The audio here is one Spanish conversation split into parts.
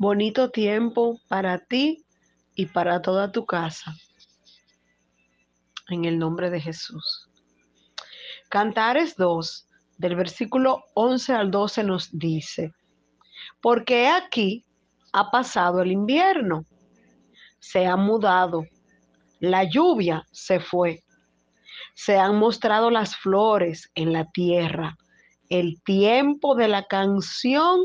Bonito tiempo para ti y para toda tu casa. En el nombre de Jesús. Cantares 2, del versículo 11 al 12 nos dice, porque aquí ha pasado el invierno, se ha mudado, la lluvia se fue, se han mostrado las flores en la tierra, el tiempo de la canción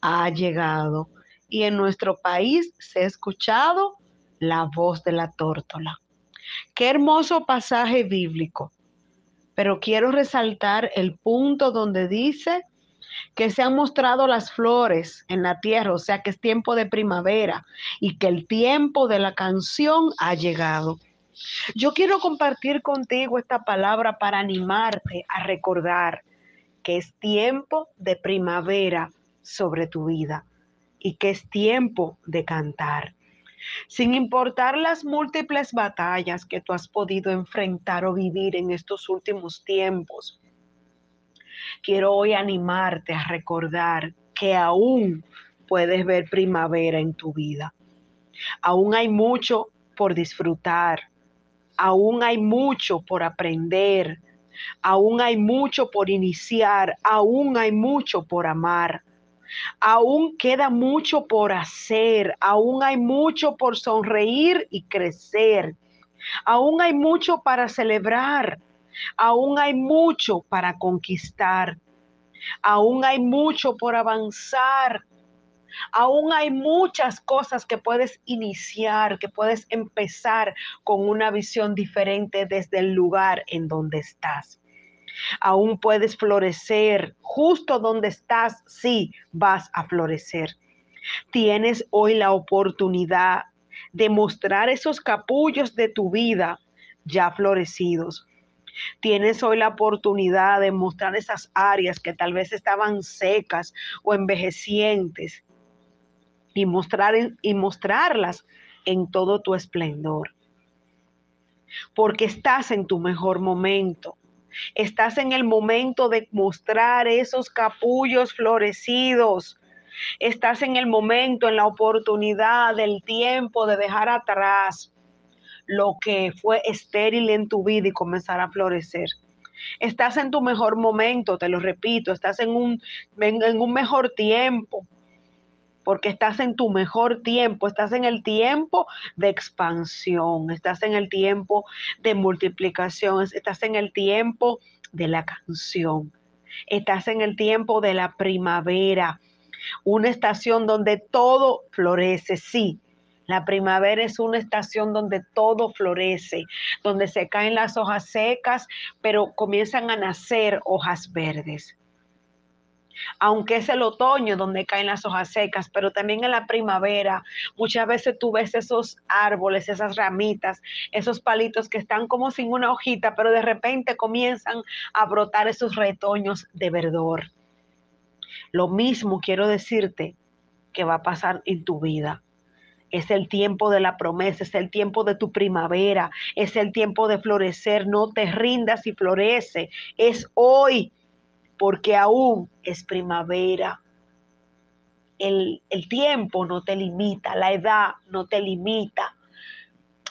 ha llegado y en nuestro país se ha escuchado la voz de la tórtola. Qué hermoso pasaje bíblico. Pero quiero resaltar el punto donde dice que se han mostrado las flores en la tierra, o sea que es tiempo de primavera y que el tiempo de la canción ha llegado. Yo quiero compartir contigo esta palabra para animarte a recordar que es tiempo de primavera sobre tu vida y que es tiempo de cantar. Sin importar las múltiples batallas que tú has podido enfrentar o vivir en estos últimos tiempos, quiero hoy animarte a recordar que aún puedes ver primavera en tu vida. Aún hay mucho por disfrutar, aún hay mucho por aprender, aún hay mucho por iniciar, aún hay mucho por amar. Aún queda mucho por hacer, aún hay mucho por sonreír y crecer. Aún hay mucho para celebrar, aún hay mucho para conquistar, aún hay mucho por avanzar. Aún hay muchas cosas que puedes iniciar, que puedes empezar con una visión diferente desde el lugar en donde estás. Aún puedes florecer justo donde estás, sí, vas a florecer. Tienes hoy la oportunidad de mostrar esos capullos de tu vida ya florecidos. Tienes hoy la oportunidad de mostrar esas áreas que tal vez estaban secas o envejecientes y, mostrar, y mostrarlas en todo tu esplendor. Porque estás en tu mejor momento. Estás en el momento de mostrar esos capullos florecidos. Estás en el momento, en la oportunidad del tiempo de dejar atrás lo que fue estéril en tu vida y comenzar a florecer. Estás en tu mejor momento, te lo repito, estás en un, en un mejor tiempo porque estás en tu mejor tiempo, estás en el tiempo de expansión, estás en el tiempo de multiplicación, estás en el tiempo de la canción, estás en el tiempo de la primavera, una estación donde todo florece, sí. La primavera es una estación donde todo florece, donde se caen las hojas secas, pero comienzan a nacer hojas verdes aunque es el otoño donde caen las hojas secas, pero también en la primavera, muchas veces tú ves esos árboles, esas ramitas, esos palitos que están como sin una hojita, pero de repente comienzan a brotar esos retoños de verdor. Lo mismo quiero decirte que va a pasar en tu vida. Es el tiempo de la promesa, es el tiempo de tu primavera, es el tiempo de florecer. No te rindas y florece. Es hoy porque aún es primavera. El, el, tiempo no te limita, la edad no te limita,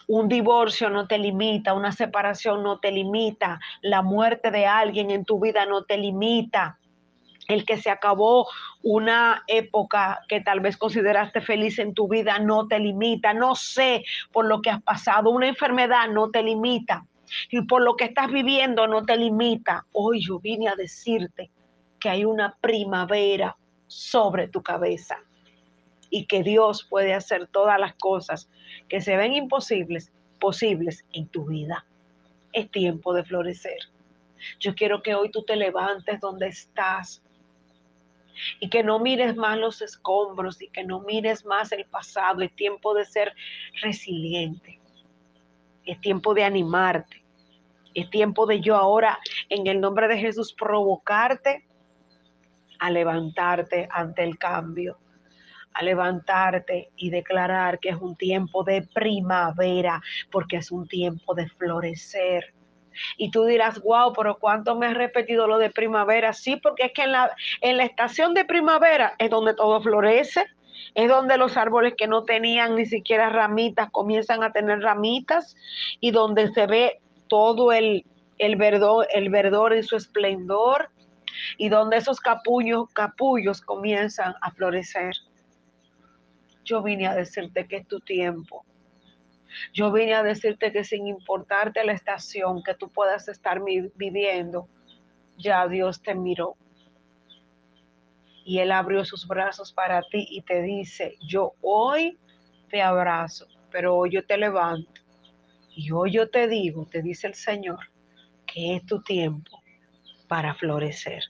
un divorcio no te limita, una separación no te limita, la muerte de alguien en tu vida no te limita. El que se acabó una época que tal vez consideraste feliz en tu vida no te limita. No sé por lo que has pasado. Una enfermedad no te limita y por lo que estás viviendo no te limita. Hoy yo vine a decirte que hay una primavera sobre tu cabeza y que Dios puede hacer todas las cosas que se ven imposibles, posibles en tu vida. Es tiempo de florecer. Yo quiero que hoy tú te levantes donde estás y que no mires más los escombros y que no mires más el pasado. Es tiempo de ser resiliente. Es tiempo de animarte. Es tiempo de yo ahora, en el nombre de Jesús, provocarte a levantarte ante el cambio, a levantarte y declarar que es un tiempo de primavera, porque es un tiempo de florecer. Y tú dirás, wow, pero ¿cuánto me has repetido lo de primavera? Sí, porque es que en la, en la estación de primavera es donde todo florece. Es donde los árboles que no tenían ni siquiera ramitas comienzan a tener ramitas y donde se ve todo el, el, verdor, el verdor en su esplendor y donde esos capullos, capullos comienzan a florecer. Yo vine a decirte que es tu tiempo. Yo vine a decirte que sin importarte la estación que tú puedas estar viviendo, ya Dios te miró. Y Él abrió sus brazos para ti y te dice, yo hoy te abrazo, pero hoy yo te levanto. Y hoy yo te digo, te dice el Señor, que es tu tiempo para florecer.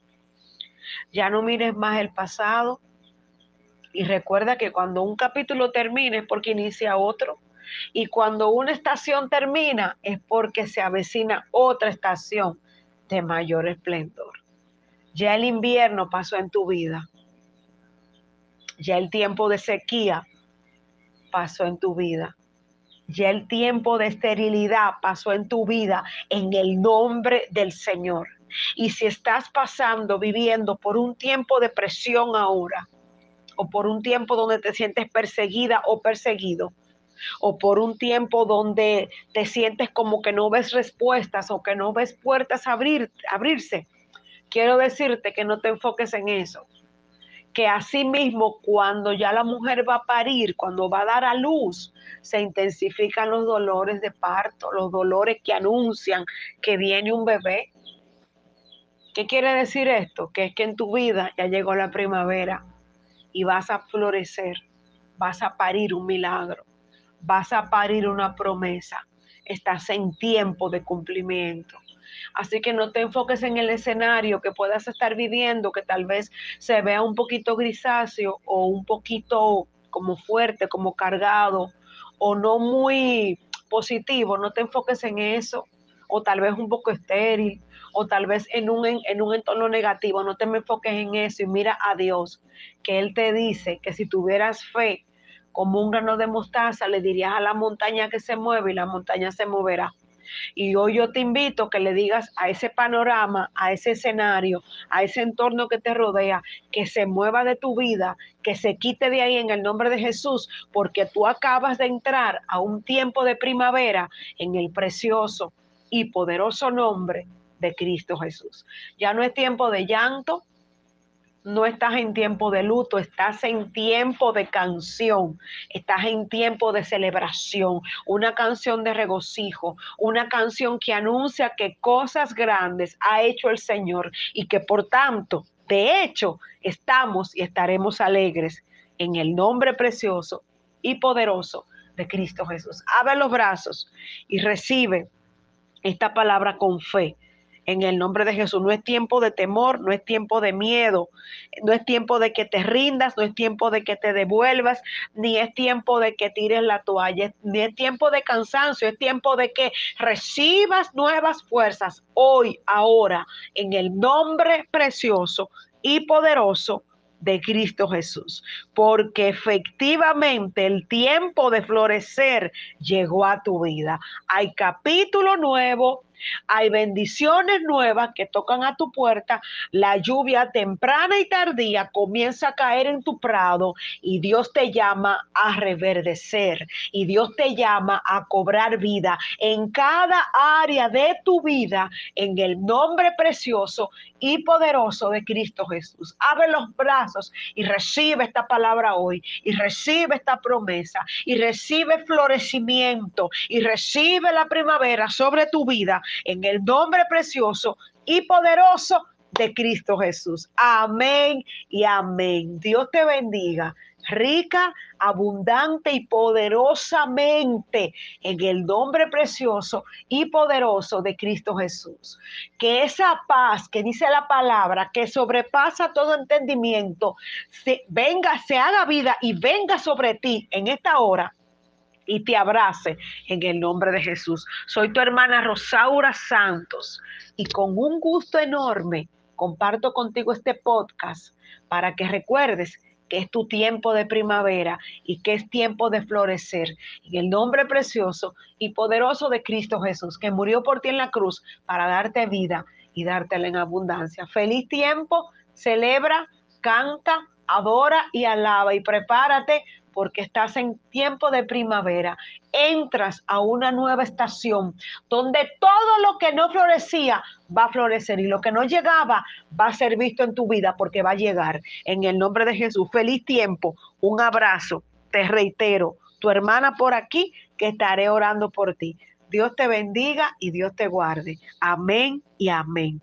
Ya no mires más el pasado y recuerda que cuando un capítulo termine es porque inicia otro. Y cuando una estación termina es porque se avecina otra estación de mayor esplendor. Ya el invierno pasó en tu vida. Ya el tiempo de sequía pasó en tu vida. Ya el tiempo de esterilidad pasó en tu vida en el nombre del Señor. Y si estás pasando, viviendo por un tiempo de presión ahora, o por un tiempo donde te sientes perseguida o perseguido, o por un tiempo donde te sientes como que no ves respuestas o que no ves puertas abrir, abrirse, quiero decirte que no te enfoques en eso. Que así mismo cuando ya la mujer va a parir, cuando va a dar a luz, se intensifican los dolores de parto, los dolores que anuncian que viene un bebé. ¿Qué quiere decir esto? Que es que en tu vida ya llegó la primavera y vas a florecer, vas a parir un milagro vas a parir una promesa. Estás en tiempo de cumplimiento. Así que no te enfoques en el escenario que puedas estar viviendo, que tal vez se vea un poquito grisáceo o un poquito como fuerte, como cargado o no muy positivo. No te enfoques en eso. O tal vez un poco estéril, o tal vez en un, en un entorno negativo. No te enfoques en eso y mira a Dios, que Él te dice que si tuvieras fe, como un grano de mostaza, le dirías a la montaña que se mueve y la montaña se moverá. Y hoy yo te invito que le digas a ese panorama, a ese escenario, a ese entorno que te rodea, que se mueva de tu vida, que se quite de ahí en el nombre de Jesús, porque tú acabas de entrar a un tiempo de primavera en el precioso y poderoso nombre de Cristo Jesús. Ya no es tiempo de llanto, no estás en tiempo de luto, estás en tiempo de canción, estás en tiempo de celebración, una canción de regocijo, una canción que anuncia que cosas grandes ha hecho el Señor y que por tanto, de hecho, estamos y estaremos alegres en el nombre precioso y poderoso de Cristo Jesús. Abre los brazos y recibe esta palabra con fe en el nombre de Jesús. No es tiempo de temor, no es tiempo de miedo, no es tiempo de que te rindas, no es tiempo de que te devuelvas, ni es tiempo de que tires la toalla, ni es tiempo de cansancio, es tiempo de que recibas nuevas fuerzas hoy, ahora, en el nombre precioso y poderoso de Cristo Jesús, porque efectivamente el tiempo de florecer llegó a tu vida. Hay capítulo nuevo hay bendiciones nuevas que tocan a tu puerta. La lluvia temprana y tardía comienza a caer en tu prado y Dios te llama a reverdecer y Dios te llama a cobrar vida en cada área de tu vida en el nombre precioso y poderoso de Cristo Jesús. Abre los brazos y recibe esta palabra hoy y recibe esta promesa y recibe florecimiento y recibe la primavera sobre tu vida en el nombre precioso y poderoso de Cristo Jesús. Amén y amén. Dios te bendiga rica, abundante y poderosamente en el nombre precioso y poderoso de Cristo Jesús. Que esa paz que dice la palabra, que sobrepasa todo entendimiento, se, venga, se haga vida y venga sobre ti en esta hora y te abrace en el nombre de Jesús. Soy tu hermana Rosaura Santos y con un gusto enorme comparto contigo este podcast para que recuerdes que es tu tiempo de primavera y que es tiempo de florecer. En el nombre precioso y poderoso de Cristo Jesús, que murió por ti en la cruz para darte vida y dártela en abundancia. Feliz tiempo, celebra, canta, adora y alaba y prepárate porque estás en tiempo de primavera. Entras a una nueva estación donde todo lo que no florecía va a florecer y lo que no llegaba va a ser visto en tu vida porque va a llegar. En el nombre de Jesús, feliz tiempo, un abrazo, te reitero, tu hermana por aquí que estaré orando por ti. Dios te bendiga y Dios te guarde. Amén y amén.